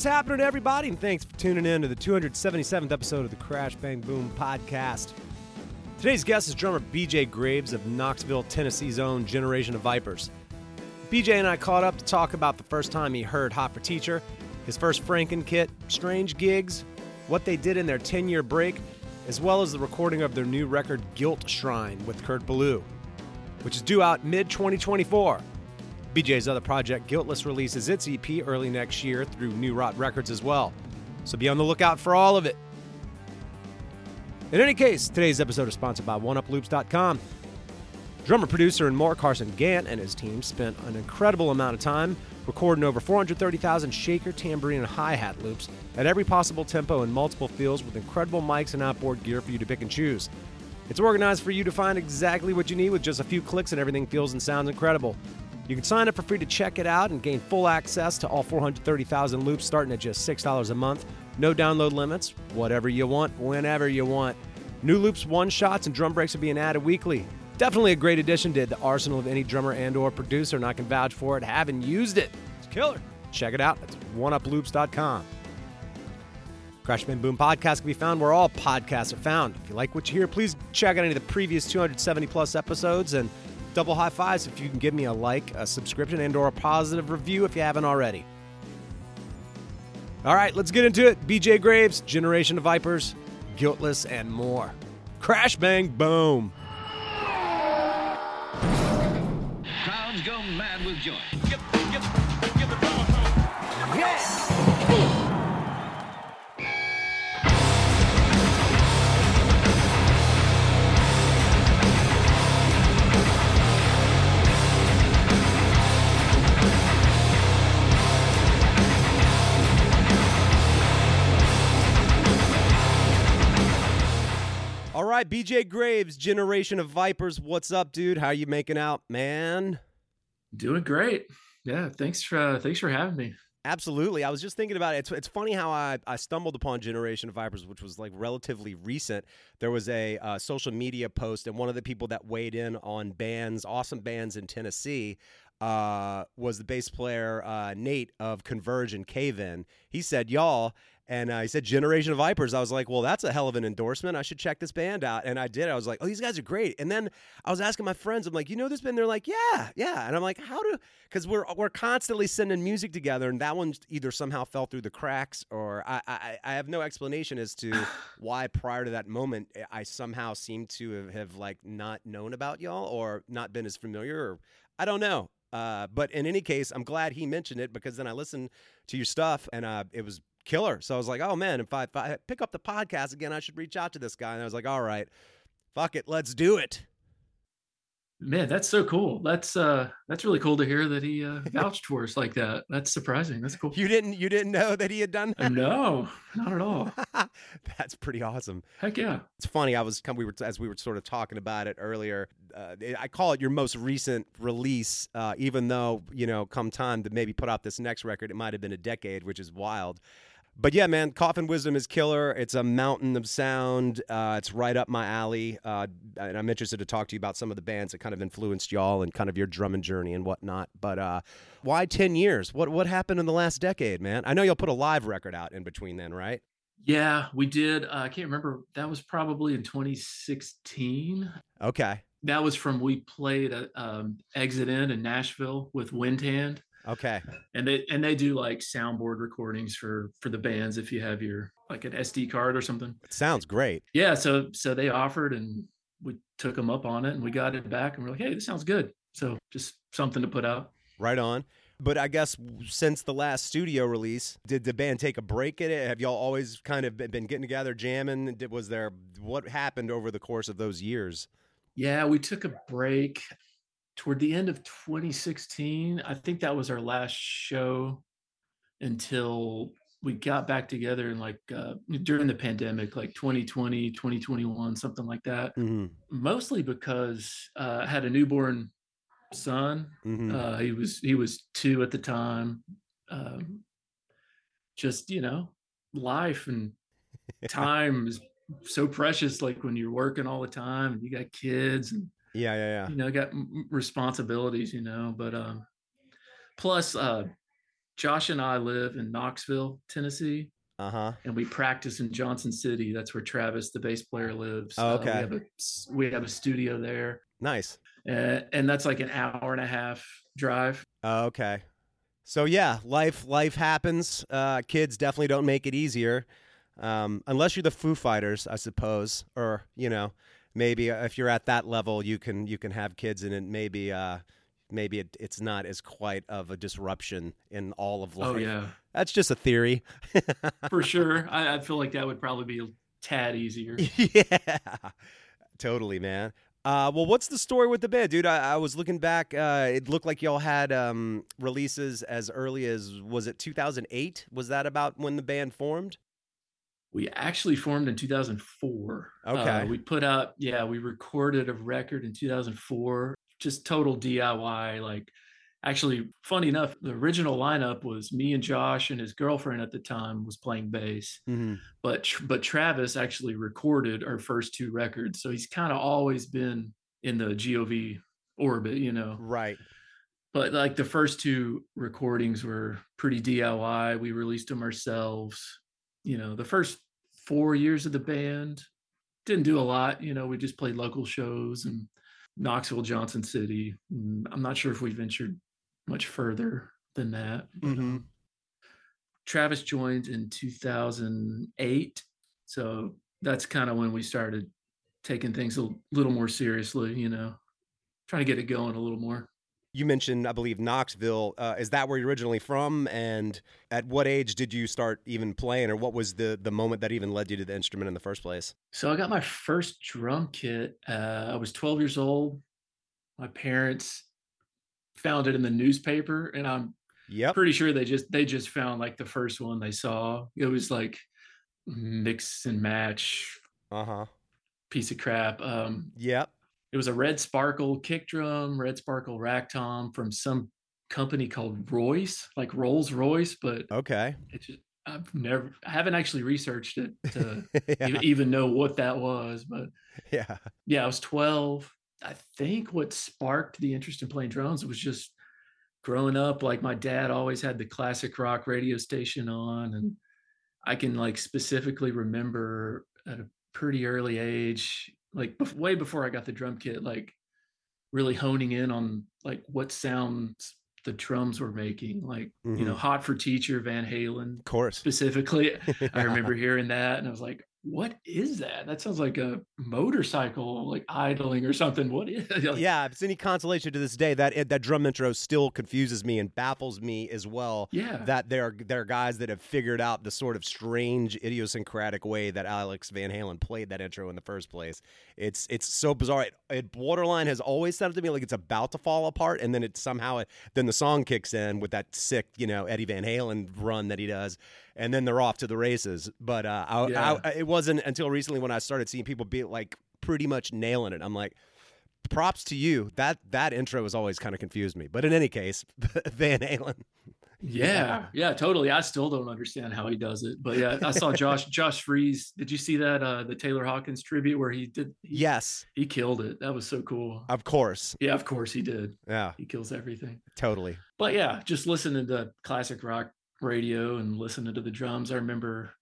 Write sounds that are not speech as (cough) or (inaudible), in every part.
What's happening, everybody? And thanks for tuning in to the 277th episode of the Crash Bang Boom podcast. Today's guest is drummer BJ Graves of Knoxville, Tennessee's own Generation of Vipers. BJ and I caught up to talk about the first time he heard Hot for Teacher, his first Franken kit, strange gigs, what they did in their 10 year break, as well as the recording of their new record Guilt Shrine with Kurt Ballou, which is due out mid 2024. BJ's other project, Guiltless, releases its EP early next year through New Rot Records as well. So be on the lookout for all of it. In any case, today's episode is sponsored by OneUpLoops.com. Drummer, producer, and more Carson Gant and his team spent an incredible amount of time recording over 430,000 shaker, tambourine, and hi hat loops at every possible tempo in multiple fields with incredible mics and outboard gear for you to pick and choose. It's organized for you to find exactly what you need with just a few clicks, and everything feels and sounds incredible. You can sign up for free to check it out and gain full access to all 430,000 loops starting at just $6 a month. No download limits, whatever you want, whenever you want. New loops, one shots, and drum breaks are being added weekly. Definitely a great addition to the arsenal of any drummer and or producer, and I can vouch for it. Having used it, it's killer. Check it out. It's oneuploops.com. Crash Bang Boom podcast can be found where all podcasts are found. If you like what you hear, please check out any of the previous 270 plus episodes and double high fives if you can give me a like, a subscription, and or a positive review if you haven't already. All right, let's get into it. BJ Graves, Generation of Vipers, Guiltless, and more. Crash Bang Boom. Crowds go mad with joy. All right, BJ Graves, Generation of Vipers. What's up, dude? How you making out, man? Doing great. Yeah, thanks for uh, thanks for having me. Absolutely. I was just thinking about it. It's, it's funny how I, I stumbled upon Generation of Vipers, which was like relatively recent. There was a uh, social media post, and one of the people that weighed in on bands, awesome bands in Tennessee, uh, was the bass player uh, Nate of Converge and Cave In. He said, Y'all, and uh, he said Generation of Vipers. I was like, well, that's a hell of an endorsement. I should check this band out. And I did. I was like, oh, these guys are great. And then I was asking my friends, I'm like, you know this band? They're like, yeah, yeah. And I'm like, how do? Because we're we're constantly sending music together, and that one either somehow fell through the cracks, or I I, I have no explanation as to (sighs) why prior to that moment I somehow seem to have, have like not known about y'all or not been as familiar, or I don't know. Uh, but in any case, I'm glad he mentioned it because then I listened to your stuff and uh, it was killer. So I was like, oh man, if I, if I pick up the podcast again, I should reach out to this guy. And I was like, all right, fuck it, let's do it. Man, that's so cool. That's uh that's really cool to hear that he uh, vouched for us like that. That's surprising. That's cool. You didn't you didn't know that he had done that? no, not at all. (laughs) That's pretty awesome. Heck yeah. It's funny. I was we were as we were sort of talking about it earlier. Uh, I call it your most recent release, uh, even though you know, come time to maybe put out this next record, it might have been a decade, which is wild. But yeah, man, Coffin Wisdom is killer. It's a mountain of sound. Uh, it's right up my alley, uh, and I'm interested to talk to you about some of the bands that kind of influenced y'all and kind of your drumming journey and whatnot. But uh, why ten years? What what happened in the last decade, man? I know you'll put a live record out in between then, right? Yeah, we did. Uh, I can't remember. That was probably in 2016. Okay, That was from we played at um, Exit In in Nashville with Windhand, okay, and they and they do like soundboard recordings for for the bands if you have your like an SD card or something. it sounds great. yeah so so they offered and we took them up on it and we got it back and we're like hey this sounds good so just something to put out Right on. But I guess since the last studio release, did the band take a break at it? Have y'all always kind of been been getting together, jamming? Did, was there what happened over the course of those years? yeah we took a break toward the end of 2016 i think that was our last show until we got back together in like uh, during the pandemic like 2020 2021 something like that Mm-hmm. mostly because uh, i had a newborn son Mm-hmm. Uh, he was he was two at the time. Um, just you know, life and (laughs) time is so precious. Like when you're working all the time and you got kids and yeah, yeah, yeah. you know got responsibilities. You know, but um, plus uh, Josh and I live in Knoxville, Tennessee, Uh huh. and we practice in Johnson City. That's where Travis, the bass player, lives. Oh, Uh, okay. we, have a, we have a studio there, Nice. uh, and that's like an hour and a half drive. Oh, okay. So yeah, life life happens. Uh, kids definitely don't make it easier, um, unless you're the Foo Fighters, I suppose, or you know, maybe uh, if you're at that level, you can you can have kids, and it maybe uh, maybe it, it's not as quite of a disruption in all of life. Oh yeah, That's just a theory. for (laughs) sure. I, I feel like that would probably be a tad easier. (laughs) yeah, totally, man. Uh, well, what's the story with the band, dude? I, I was looking back. Uh, it looked like y'all had um, releases as early as was it 2008? Was that about when the band formed? We actually formed in 2004. Uh, Okay. we put out, yeah, we recorded a record in 2004, just total DIY. Like, actually, funny enough, the original lineup was me and Josh and his girlfriend at the time was playing bass. Mm-hmm. But but Travis actually recorded our first two records, so he's kind of always been in the GOV orbit, you know. Right. But like the first two recordings were pretty DIY. We released them ourselves. You know, the first four years of the band didn't do a lot. You know, we just played local shows and Knoxville, Johnson City. I'm not sure if we ventured much further than that. But, Mhm. um, Travis joined in 2008. So that's kind of when we started taking things a little more seriously, you know, trying to get it going a little more. You mentioned, I believe, Knoxville. Uh, is that where you're originally from? And at what age did you start even playing, or what was the the moment that even led you to the instrument in the first place? So I got my first drum kit. Uh, I was 12 years old. My parents found it in the newspaper, and I'm Yep. pretty sure they just they just found like the first one they saw. It was like mix and match Uh huh. piece of crap. Um, Yep. It was a red sparkle kick drum, red sparkle rack tom from some company called Royce, like Rolls Royce, but Okay. it just I've never I haven't actually researched it (laughs) to yeah. even, even know what that was, but yeah. yeah, I was 12. I think what sparked the interest in playing drums was just growing up. Like my dad always had the classic rock radio station on, and I can like specifically remember at a pretty early age, like bef- way before I got the drum kit, like really honing in on like what sounds the drums were making. Like you know, Mhm. "Hot for Teacher," Van Halen Of course. specifically. (laughs) I remember hearing that and I was like, what is that? That sounds like a motorcycle like idling or something. What is (laughs) like, yeah, if it's any consolation to this day, that eh, that drum intro still confuses me and baffles me as well. Yeah. That there are there are guys that have figured out the sort of strange idiosyncratic way that Alex Van Halen played that intro in the first place. It's it's so bizarre. It, it borderline has always sounded to me like it's about to fall apart, and then it somehow it, then the song kicks in with that sick you know Eddie Van Halen run that he does, and then they're off to the races. But uh, I, Yeah. I, it wasn't until recently when I started seeing people be like pretty much nailing it. I'm like props to you. That that intro has always kind of confused me. But in any case, (laughs) Van Halen. yeah. Yeah, totally. I still don't understand how he does it. But yeah, I saw (laughs) Josh Josh Freese. Did you see that uh the Taylor Hawkins tribute where he did he, Yes, he killed it. That was so cool. of course. Yeah, of course he did. Yeah, He kills everything. totally. But yeah, just listening to classic rock radio and listening to the drums. I remember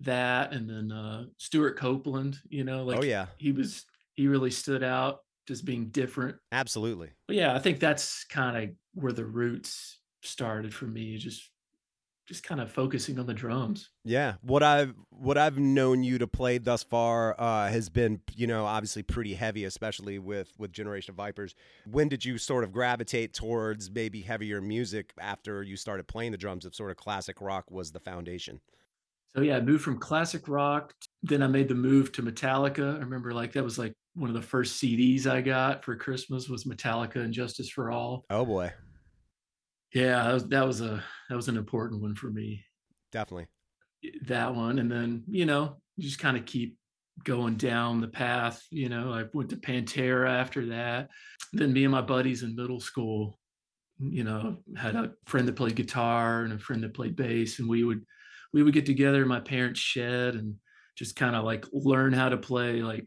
that and then uh Stewart Copeland, you know, like oh yeah, he was he really stood out just being different absolutely. but yeah i think that's kind of where the roots started for me just just kind of focusing on the drums Yeah, what I've what I've known you to play thus far uh, has been, you know, obviously pretty heavy, especially with with Generation of Vipers. When did you sort of gravitate towards maybe heavier music after you started playing the drums? If sort of classic rock was the foundation. so yeah i moved from classic rock then i made the move to metallica i remember like that was like one of the first cds i got for christmas was metallica and justice for all Oh boy, yeah that was, that was a that was an important one for me definitely. that one and then you know you just kind of keep going down the path you know i went to pantera after that then me and my buddies in middle school you know had a friend that played guitar and a friend that played bass and we would we would get together in my parents shed and just kind of like learn how to play like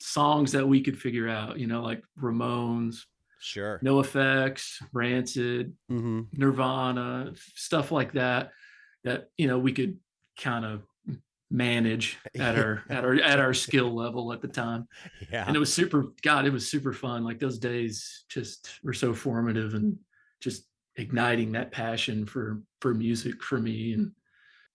songs that we could figure out you know like ramones Sure. NOFX, Rancid, Mm-hmm. Nirvana, stuff like that. That you know we could kind of manage at our (laughs) at our at our skill level at the time Yeah. and it was super god it was super fun like those days just were so formative and just igniting that passion for for music for me and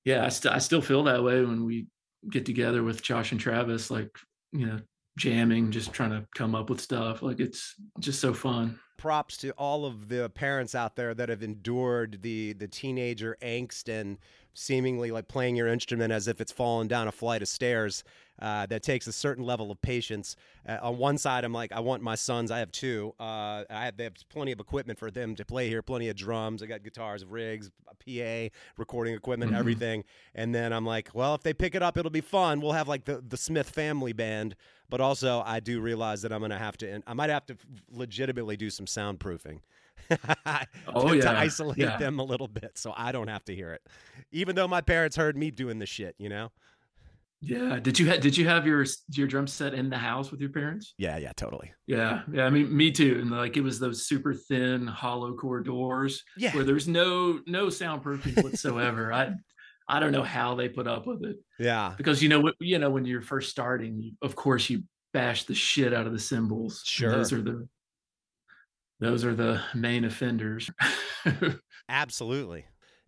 yeah i, st- I still feel that way when we get together with josh and travis like you know jamming just trying to come up with stuff like it's just so fun props to all of the parents out there that have endured the the teenager angst and seemingly like playing your instrument as if it's falling down a flight of stairs. Uh, that takes a certain level of patience. Uh, on one side, I'm like, I want my sons. I have two. Uh, I have they have plenty of equipment for them to play here. Plenty of drums. I got guitars, rigs, a PA, recording equipment, Mhm. everything. And then I'm like, well, if they pick it up, it'll be fun. We'll have like the the Smith family band. But also, I do realize that I'm gonna have to. I might have to legitimately do some soundproofing. (laughs) Oh, to, to isolate Yeah. them a little bit so I don't have to hear it. Even though my parents heard me doing the shit, you know? Yeah did you ha- did you have your your drum set in the house with your parents Yeah, yeah, totally. yeah yeah i mean me too and like it was those super thin hollow core doors Yeah. where there's no no soundproofing whatsoever i i don't know how they put up with it Yeah. because you know what you know when you're first starting you, of course you bash the shit out of the cymbals Sure. those are the those are the main offenders (laughs) Absolutely.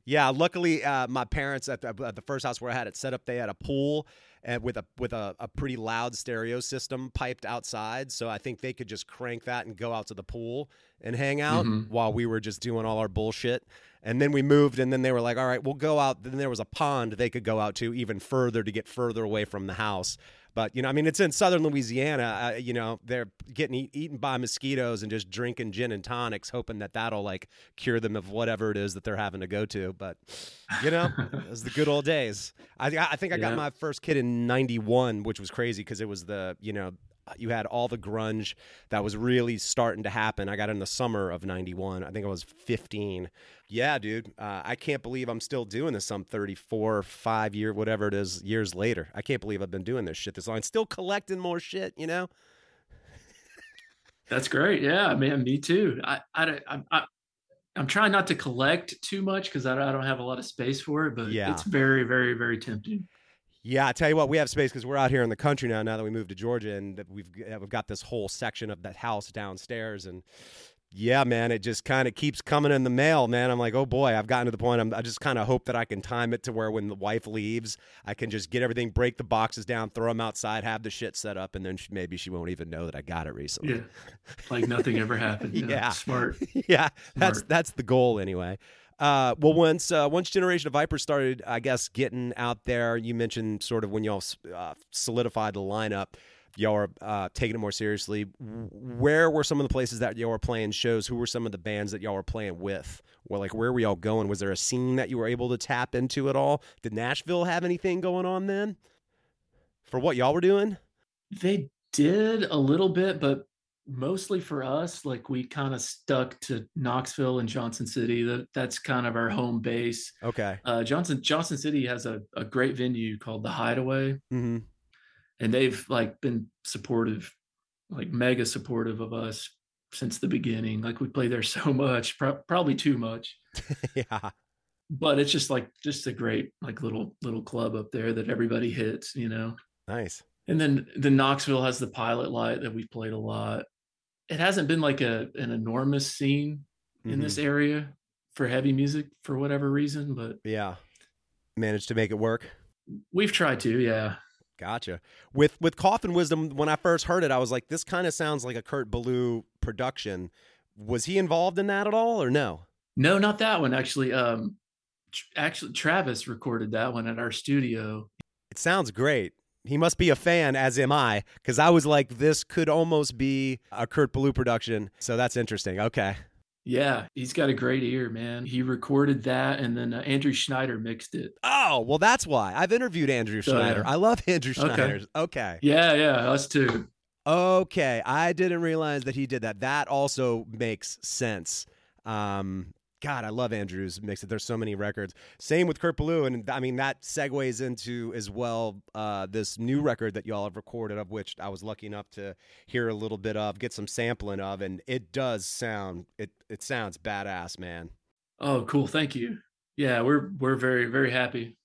Yeah, luckily, uh, my parents at the, at the first house where I had it set up, they had a pool and with a with a, a pretty loud stereo system piped outside, so I think they could just crank that and go out to the pool and hang out Mhm. while we were just doing all our bullshit. And then we moved, and then they were like, "All right, we'll go out." Then there was a pond they could go out to even further to get further away from the house. But you know, I mean, it's in southern Louisiana. Uh, you know, they're getting eat, eaten by mosquitoes and just drinking gin and tonics, hoping that that'll like cure them of whatever it is that they're having to go to. But you know, (laughs) it was the good old days. I, I think I got Yeah. my first kid in '91, which was crazy because it was the you know you had all the grunge that was really starting to happen. I got in the summer of '91. I think I was 15. Yeah, dude. Uh, I can't believe I'm still doing this. Some 34, five year, whatever it is, years later. I can't believe I've been doing this shit this long. Still collecting more shit. You know? that's great yeah man me too i i i'm I, i'm trying not to collect too much because I, I don't have a lot of space for it but Yeah. it's very very very tempting Yeah, I tell you what, we have space because we're out here in the country now. Now that we moved to Georgia, and we've we've got this whole section of that house downstairs, and yeah, man, it just kind of keeps coming in the mail, man. I'm like, oh boy, I've gotten to the point. I'm, I just kind of hope that I can time it to where when the wife leaves, I can just get everything, break the boxes down, throw them outside, have the shit set up, and then she, maybe she won't even know that I got it recently. yeah like nothing ever happened (laughs) Yeah. smart (laughs) yeah, that's that's the goal anyway. Uh, well, once uh, once Generation of Vipers started, I guess getting out there. You mentioned sort of when y'all uh, solidified the lineup, y'all were uh, taking it more seriously. Where were some of the places that y'all were playing shows? Who were some of the bands that y'all were playing with? Well, like where were y'all going? Was there a scene that you were able to tap into at all? Did Nashville have anything going on then? For what y'all were doing? They did a little bit, but mostly for us, like we kind of stuck to Knoxville and Johnson City. That that's kind of our home base. Okay. Uh, Johnson Johnson City has a, a great venue called the Hideaway, Mm-hmm. and they've like been supportive, like mega supportive of us since the beginning. Like we play there (laughs) so much, pro- probably too much. (laughs) yeah. But it's just like just a great like little little club up there that everybody hits, you know. Nice. And then the Knoxville has the pilot light that we've played a lot. It hasn't been like a an enormous scene in Mhm. this area for heavy music for whatever reason, but Yeah. Managed to make it work. we've tried to, yeah. Gotcha. With with Coffin Wisdom, when I first heard it, I was like, this kind of sounds like a Kurt Ballou production. Was he involved in that at all, or no? No, not that one actually. Um tr- actually Travis recorded that one at our studio. It sounds great. He must be a fan, as am I, because I was like, this could almost be a Kurt Ballou production. So that's interesting. Okay. Yeah, he's got a great ear, man. He recorded that and then uh, Andrew Schneider mixed it. Oh, well, that's why. I've interviewed Andrew So. Schneider. I love Andrew Okay. Schneider. Okay. Yeah, yeah, us too. Okay, I didn't realize that he did that. That also makes sense. Um, God, I love Andrew's mix. There's so many records. Same with Kurt Ballou, and I mean that segues into as well uh, this new record that y'all have recorded, of which I was lucky enough to hear a little bit of, get some sampling of, and it does sound it it sounds badass, man. Oh, cool. Thank you. Yeah, we're we're very very happy.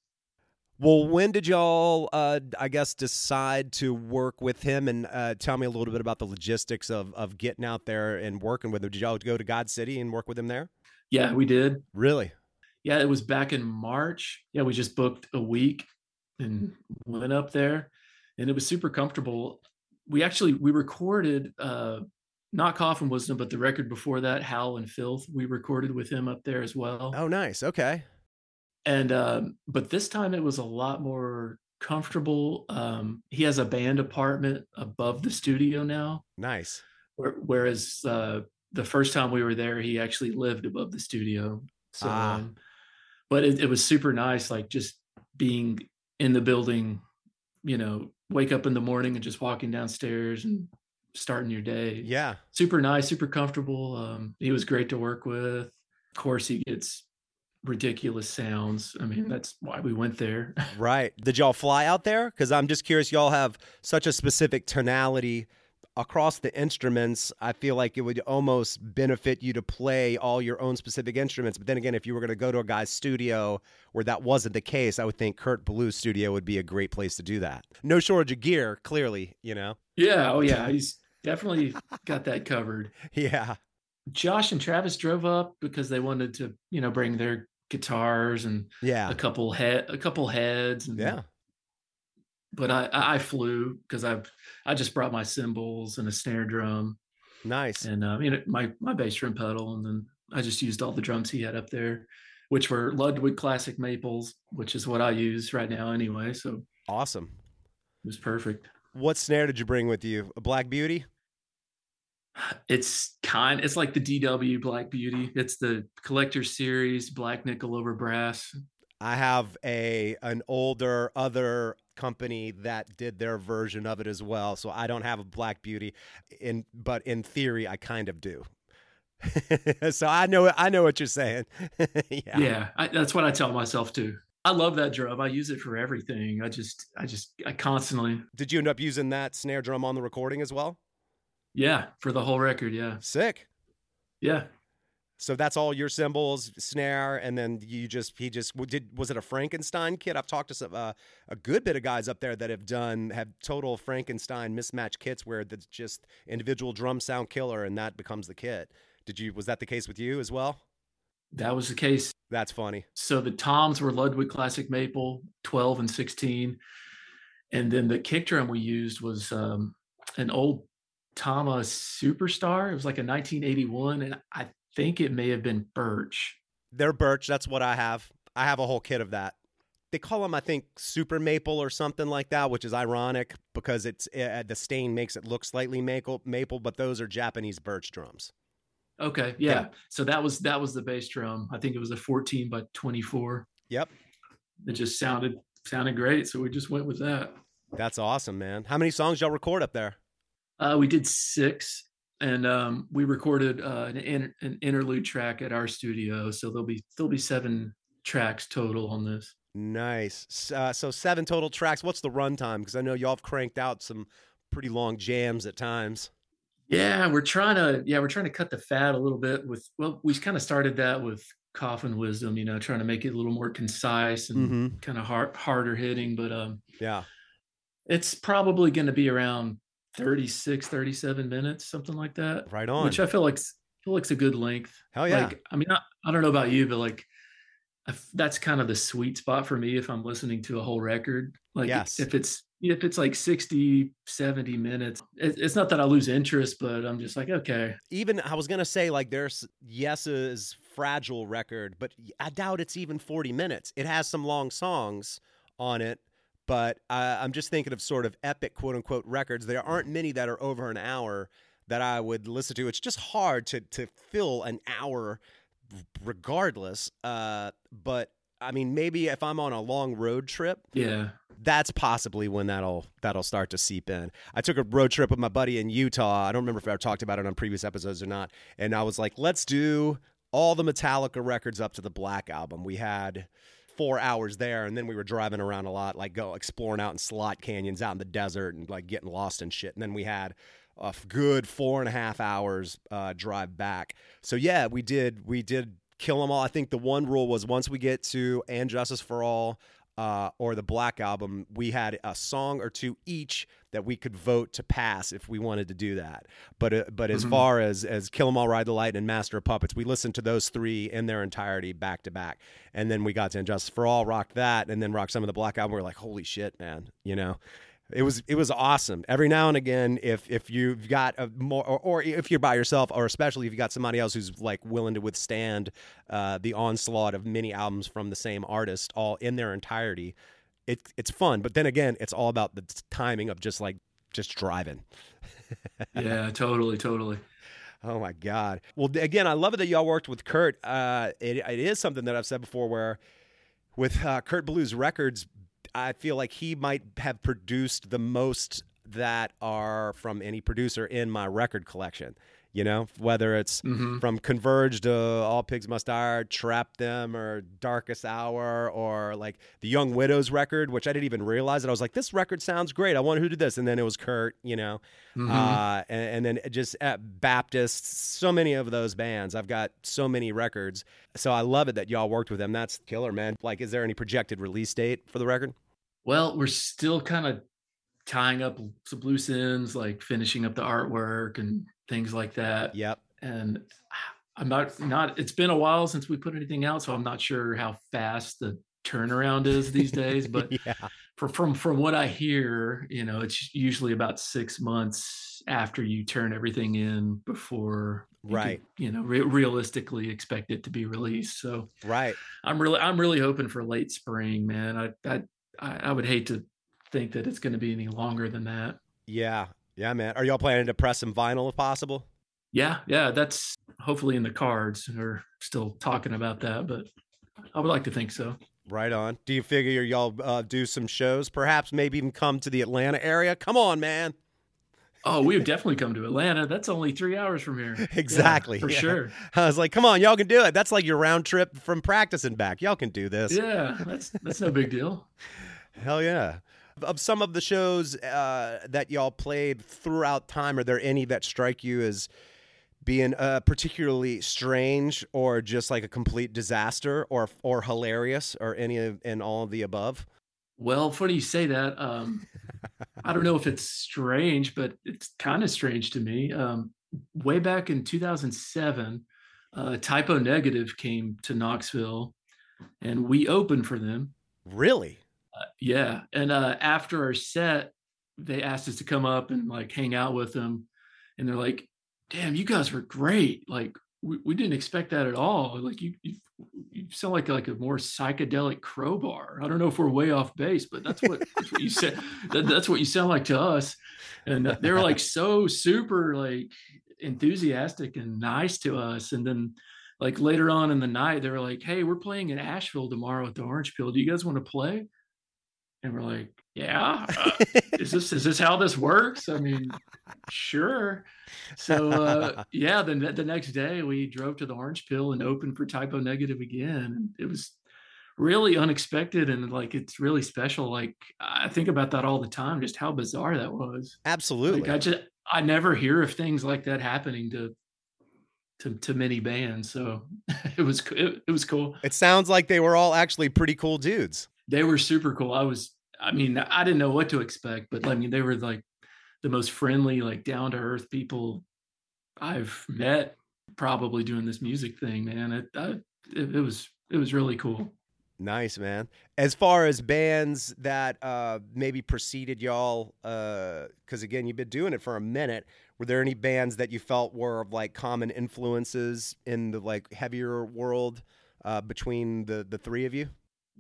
Well, when did y'all, uh, I guess, decide to work with him? And uh, tell me a little bit about the logistics of of getting out there and working with him. Did y'all go to God City and work with him there? Yeah, we did. Really? Yeah, it was back in March. Yeah, we just booked a week and went up there, and it was super comfortable. We actually we recorded uh, not Coffin Wisdom, but the record before that, Howl and Filth. We recorded with him up there as well. Oh, nice. Okay and um, but this time it was a lot more comfortable. Um, he has a band apartment above the studio now. Nice. Whereas uh, the first time we were there, he actually lived above the studio. So, ah. um, but it, it was super nice, like just being in the building. You know, wake up in the morning and just walking downstairs and starting your day. Yeah. Super nice, super comfortable. Um, he was great to work with. Of course, he gets ridiculous sounds. I mean, that's why we went there. (laughs) right. Did y'all fly out there? Because I'm just curious, y'all have such a specific tonality across the instruments. I feel like it would almost benefit you to play all your own specific instruments. But then again, if you were going to go to a guy's studio where that wasn't the case, I would think Kurt Ballou's studio would be a great place to do that. No shortage of gear, clearly, you know? Yeah. Oh, yeah. He's definitely got that covered. (laughs) Yeah. Josh and Travis drove up because they wanted to, you know, bring their guitars and yeah, a couple head, a couple heads. And, yeah. But I I flew because I've I just brought my cymbals and a snare drum. Nice. And um, you know my my bass drum pedal, and then I just used all the drums he had up there, which were Ludwig Classic Maples, which is what I use right now anyway. So awesome. It was perfect. What snare did you bring with you? A Black Beauty? it's kind it's like the DW Black Beauty. It's the collector series Black Nickel over Brass. I have a an older other company that did their version of it as well. So I don't have a Black Beauty in but in theory I kind of do. (laughs) so I know I know what you're saying. (laughs) yeah. Yeah, I, that's what I tell myself too. I love that drum. I use it for everything. I just I just I constantly Did you end up using that snare drum on the recording as well? Yeah, for the whole record. Yeah. Sick. Yeah. So that's all your cymbals, snare, and then you just he just did. Was it a Frankenstein kit? I've talked to some, uh, a good bit of guys up there that have done have total Frankenstein mismatch kits where that's just individual drum sound killer, and that becomes the kit. Did you? Was that the case with you as well? That was the case. That's funny. So the toms were Ludwig Classic Maple, twelve and sixteen, and then the kick drum we used was um, an old Tama Superstar. It was like a 1981, and I think it may have been Birch. They're Birch. That's what I have. I have a whole kit of that. They call them, I think, Super Maple or something like that, which is ironic because it's uh, the stain makes it look slightly maple, maple, but those are Japanese birch drums. Okay, yeah. yeah. So that was that was the bass drum. I think it was a 14 by 24. Yep. It just sounded sounded great, so we just went with that. That's awesome, man. How many songs y'all record up there? Uh, we did six, and um, we recorded uh, an, an interlude track at our studio. So there'll be there'll be seven tracks total on this. Nice. Uh, so seven total tracks. What's the runtime? Because I know y'all have cranked out some pretty long jams at times. Yeah, we're trying to yeah we're trying to cut the fat a little bit with well we kind of started that with coffin wisdom you know trying to make it a little more concise and mm-hmm. kind of hard, harder hitting but um yeah it's probably going to be around 36 37 minutes something like that right on. Which i feel like feel like's a good length. Hell yeah. Like, i mean I, I, don't know about you but like that's kind of the sweet spot for me if i'm listening to a whole record. Like yes. if it's if it's like 60 70 minutes it's not that i lose interest but i'm just like okay. Even i was gonna say like there's yes's fragile record but i doubt it's even 40 minutes. It has some long songs on it but uh, I'm just thinking of sort of epic quote unquote records. There aren't many that are over an hour that I would listen to. It's just hard to to fill an hour regardless. Uh, but I mean, maybe if I'm on a long road trip, yeah, that's possibly when that'll that'll start to seep in. I took a road trip with my buddy in Utah. I don't remember if I talked about it on previous episodes or not. And I was like, let's do all the Metallica records up to the Black album. We had four hours there, and then we were driving around a lot, like go exploring out in slot canyons out in the desert and like getting lost and shit. And then we had a good four and a half hours uh, drive back. So yeah, we did we did kill them all. I think the one rule was once we get to and Justice for All uh, or the Black Album, we had a song or two each that we could vote to pass if we wanted to do that. But uh, but as Mhm. far as as Kill 'Em All, Ride the Light, and Master of Puppets, we listened to those three in their entirety back to back, and then we got to And Justice for All, rocked that, and then rocked some of the Black Album. We are like, holy shit, man, you know. It was it was awesome. Every now and again, if if you've got a more, or, or if you're by yourself, or especially if you got somebody else who's like willing to withstand uh, the onslaught of many albums from the same artist, all in their entirety, it it's fun. But then again, it's all about the timing of just like just driving. (laughs) Yeah, totally, totally. Oh my God. Well, again, I love it that y'all worked with Kurt. Uh, it, it is something that I've said before where with uh, Kurt Ballou's Records, I feel like he might have produced the most that are from any producer in my record collection. You know, whether it's hmm from Converge to All Pigs Must Die, Trap Them, or Darkest Hour, or like the Young Widows record, which I didn't even realize that I was like, this record sounds great. I wonder who did this, and then it was Kurt. You know, Mhm. uh, and, and then just at Baptist, so many of those bands. I've got so many records, so I love it that y'all worked with them. That's killer, man. Like, is there any projected release date for the record? Well, we're still kind of tying up some loose ends, like finishing up the artwork and things like that. Yep. And I'm not not. It's been a while since we put anything out, so I'm not sure how fast the turnaround is these days. But (laughs) yeah, for, from from what I hear, you know, it's usually about six months after you turn everything in before you could, Right. you know, re- realistically expect it to be released. So right. I'm really I'm really hoping for late spring, man. I I I I would hate to think that it's going to be any longer than that. Yeah, yeah, man. Are y'all planning to press some vinyl if possible? Yeah, yeah, that's hopefully in the cards. We're still talking about that, but I would like to think so. Right on. Do you figure y'all uh, do some shows? Perhaps maybe even come to the Atlanta area? Come on, man. Oh, we have definitely come to Atlanta. That's only three hours from here. Yeah, (laughs) Exactly, for yeah. sure. (laughs) I was like, come on, y'all can do it. That's like your round trip from practice and back. Y'all can do this. Yeah, that's that's no big deal. (laughs) Hell yeah. Of some of the shows uh, that y'all played throughout time, are there any that strike you as being uh, particularly strange or just like a complete disaster or or hilarious or any of and all of the above? Well, funny you say that. Um, I don't know if it's strange, but it's kind of strange to me. Um, way back in 2007, uh, Type O Negative came to Knoxville, and we opened for them. Really? Uh, yeah, and uh, after our set, they asked us to come up and like hang out with them, and they're like, "Damn, you guys were great! Like, we, we didn't expect that at all. Like, you, you you sound like like a more psychedelic crowbar. I don't know if we're way off base, but that's what, that's what you said. (laughs) That, that's what you sound like to us." And uh, they were like so super like enthusiastic and nice to us, and then. Like later on in the night, they were like, "Hey, we're playing in Asheville tomorrow at the Orange Peel. Do you guys want to play?" And we're like, "Yeah, uh, (laughs) is this is this how this works?" I mean, sure. So uh, (laughs) yeah, then the, the next day we drove to the Orange Peel and opened for Type O Negative again, and it was really unexpected and like it's really special. Like I think about that all the time, just how bizarre that was. Absolutely. Like I just I never hear of things like that happening to to to many bands, so (laughs) it was it, it was cool. it sounds like they were all actually pretty cool dudes. they were super cool. I was, I mean, I didn't know what to expect, but I mean, they were like the most friendly, like down to earth people I've met probably doing this music thing, man. It, I, it, it was, it was really cool. Nice, man. As far as bands that uh, maybe preceded y'all, because again, you've been doing it for a minute. Were there any bands that you felt were of like common influences in the like heavier world uh, between the the three of you?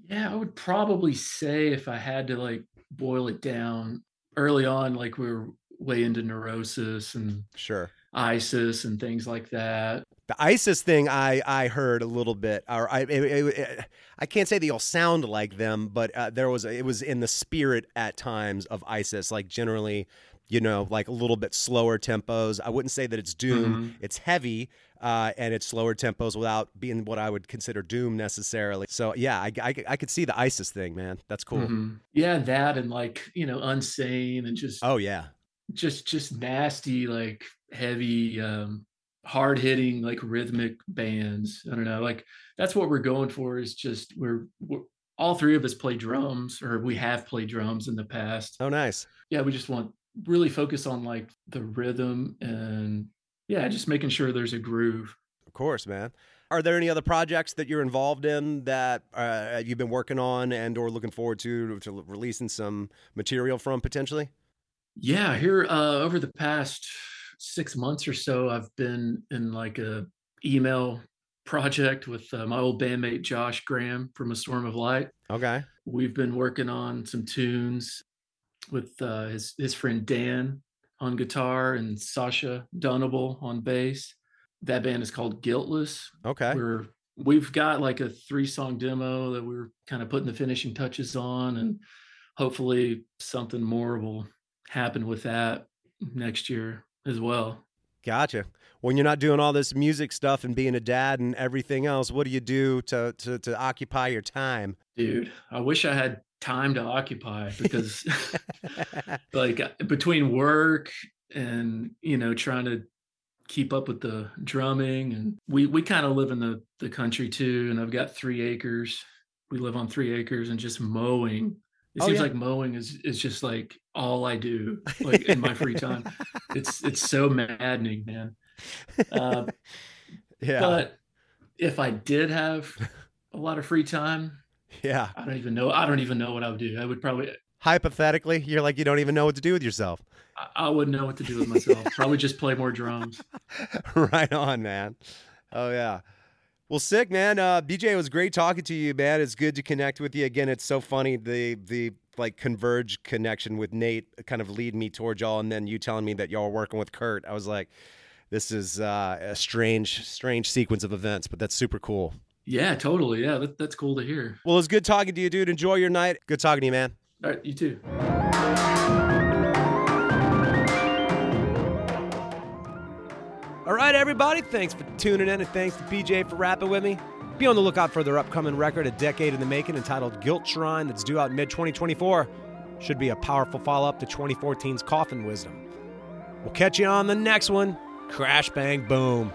Yeah, I would probably say if I had to like boil it down early on, like we were way into neurosis and Sure. ISIS and things like that. The ISIS thing, I I heard a little bit, or I it, it, it- I can't say they all sound like them, but uh, there was it was in the spirit at times of ISIS. Like generally, you know, like a little bit slower tempos. I wouldn't say that it's doom. Mhm. It's heavy uh, and it's slower tempos without being what I would consider doom necessarily. So yeah, I, I, I could see the ISIS thing, man. That's cool. Mhm. Yeah, that and like you know, unsane and just Oh yeah, just just nasty like heavy um hard hitting like rhythmic bands i don't know like that's what we're going for is just we're, we're all three of us play drums or we have played drums in the past oh nice. yeah we just want really focus on like the rhythm and yeah just making sure there's a groove Of course, man. Are there any other projects that you're involved in that uh, you've been working on and or looking forward to to releasing some material from potentially? yeah here uh over the past six months or so i've been in like a email project with uh, my old bandmate josh graham from a storm of light Okay. we've been working on some tunes with uh, his his friend Dan on guitar and Sacha Dunable on bass. That band is called Guiltless. Okay. We're we've got like a three song demo that we're kind of putting the finishing touches on, and hopefully something more will happen with that next year as well. Gotcha. When you're not doing all this music stuff and being a dad and everything else, what do you do to to, to occupy your time? Dude, I wish I had time to occupy because (laughs) (laughs) like uh, between work and you know trying to keep up with the drumming and we we kind of live in the the country too and I've got 3 acres. We live on 3 acres and just mowing. It Oh, seems yeah. like mowing is is just like all I do (laughs) like in my free time. It's it's so maddening, man. Uh, yeah. but if I did have a lot of free time, yeah. I don't even know. I don't even know what I would do. I would probably, Hypothetically, you're like you don't even know what to do with yourself. I- I wouldn't know what to do with myself. probably just play more drums. (laughs) right on, man. Oh yeah. Well, sick, man. Uh, BJ, it was great talking to you, man. It's good to connect with you again. It's so funny the the like converge connection with Nate kind of lead me towards y'all, and then you telling me that y'all are working with Kurt. I was like, this is uh, a strange, strange sequence of events, but that's super cool. Yeah, totally. Yeah, that, that's cool to hear. Well, it's good talking to you, dude. Enjoy your night. Good talking to you, man. All right, you too. All right, everybody. Thanks for tuning in, and thanks to BJ for rapping with me. Be on the lookout for their upcoming record, A Decade in the Making, entitled Guilt Shrine, that's due out mid 2024. Should be a powerful follow up to 2014's Coffin Wisdom. We'll catch you on the next one. Crash, bang, boom.